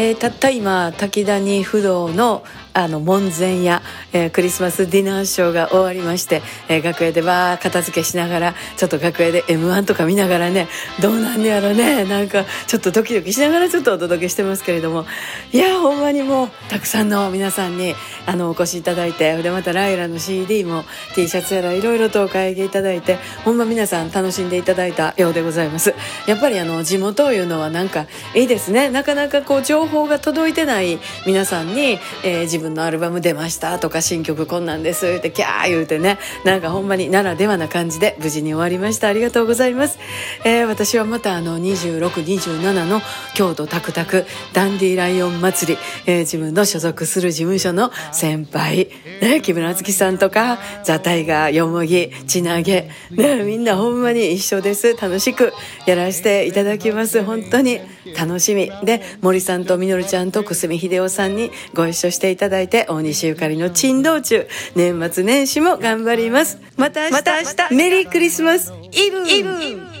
えー、たった今滝谷不動のあの門前や、えー、クリスマスディナーショーが終わりまして、えー、楽屋でわー片付けしながらちょっと楽屋で m 1とか見ながらねどうなんやろねなんかちょっとドキドキしながらちょっとお届けしてますけれどもいやほんまにもうたくさんの皆さんにあのお越しいただいてでまたライラの CD も T シャツやらいろいろとお買い上げいただいてほんま皆さん楽しんでいただいたようでございます。やっぱりあの地元いうのはなんかいいですね。なかなかこう情報が届いてない皆さんに、えー、自分のアルバム出ましたとか新曲こんなんですってキャー言うてねなんかほんまにならではな感じで無事に終わりました。ありがとうございます、えー、私はまたあの2627の京都タクタクダンディライオン祭り、えー、自分の所属する事務所の先輩、ね、木村敦樹さんとかザ・タイガーよもぎちなげ、ね、みんなほんまに一緒です。楽しくやらせていただきます。本当に楽しみ。で森さんとみのるちゃんと久住秀夫さんにご一緒していただいて大西ゆかりの珍道中年末年始も頑張ります。また明日また明日。メリークリスマス。イブ。イブ